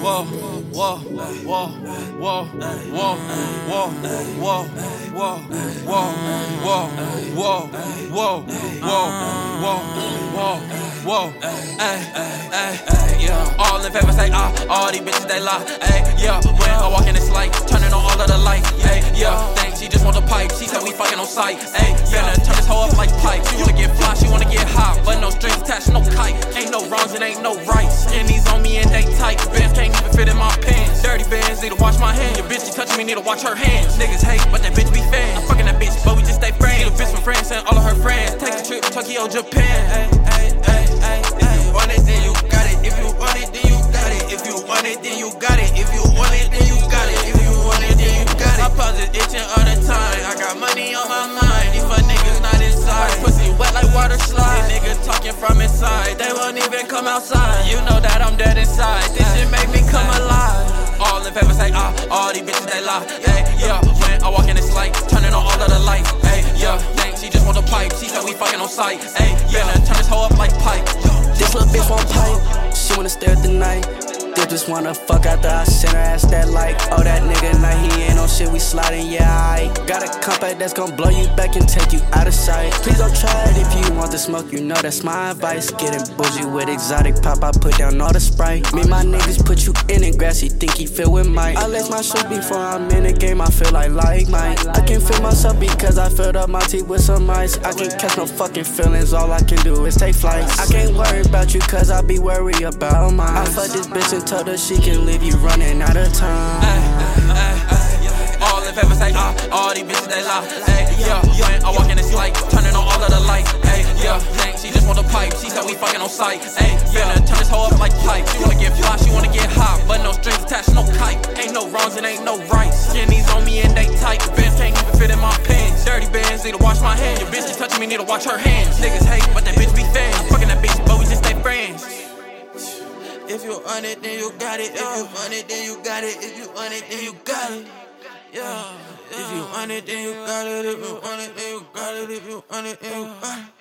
whoa, whoa, whoa, whoa, whoa, whoa, whoa, whoa, whoa, whoa, whoa, whoa, whoa, whoa, whoa, yeah. All in favor say ah, all these bitches they lie, ay, yeah. When I walk in it's like turning on all of the lights, ay, yeah. Think she just want the pipe, she said we fucking on sight, ay, ain't no rights. Skinnies on me and they tight, bands can't even fit in my pants. Dirty bands, need to wash my hands. Your bitch keep touching me, need to watch her hands. Niggas hate, but that bitch be fans. I'm fucking that bitch, but we just stay friends. Need a bitch from France and all of her friends. Take a trip to Tokyo, Japan. Ay, ay, ay, come outside. You know that I'm dead inside. This shit make me come alive. All in favor say ah, all these bitches they lie. Hey, yeah, when I walk in it's like turning on all of the lights. Hey, yeah, think she just want the pipe. She said we fucking on sight. Hey, yeah, turn this hoe up like pipe. This little bitch want pipe. She wanna stare at the night. They just wanna fuck after I send her ass that like. Oh, that nigga, nah, he ain't on shit, we sliding, yeah, I got a compact that's gonna blow you back and take you out of sight. Please don't try it if you want the smoke, you know that's my advice. Getting bougie with exotic pop, I put down all the sprite. Me, my niggas put you in and grass, he think he feel with might. I lace my shoes before I'm in the game, I feel like like Mike. Myself because I filled up my teeth with some ice. I can't catch no fucking feelings, all I can do is take flights. I can't worry about you cause I be worried about mine. I fuck this bitch and told her she can leave you running out of time. All in favor say ah, all these bitches they lie. Hey, yeah, when I walk in it's like turning on all of the lights. Hey, yeah, she just want the pipe. She said we fucking on sight. Hey, finna turn this hoe up like pipe. She wanna get fly, she wanna get hot, but no strings attached, no kite. Ain't no wrongs, it ain't no rights. Skinnies on me and they me, need to watch her hands. Niggas hate, but that bitch be fans. Fucking that bitch, but we just stay friends. If you want it, then you got it. If you want it, then you got it. If you want it, then you got it. Yeah. If you want it, then you got it. If you want it, then you got it. If you want it, then you got it.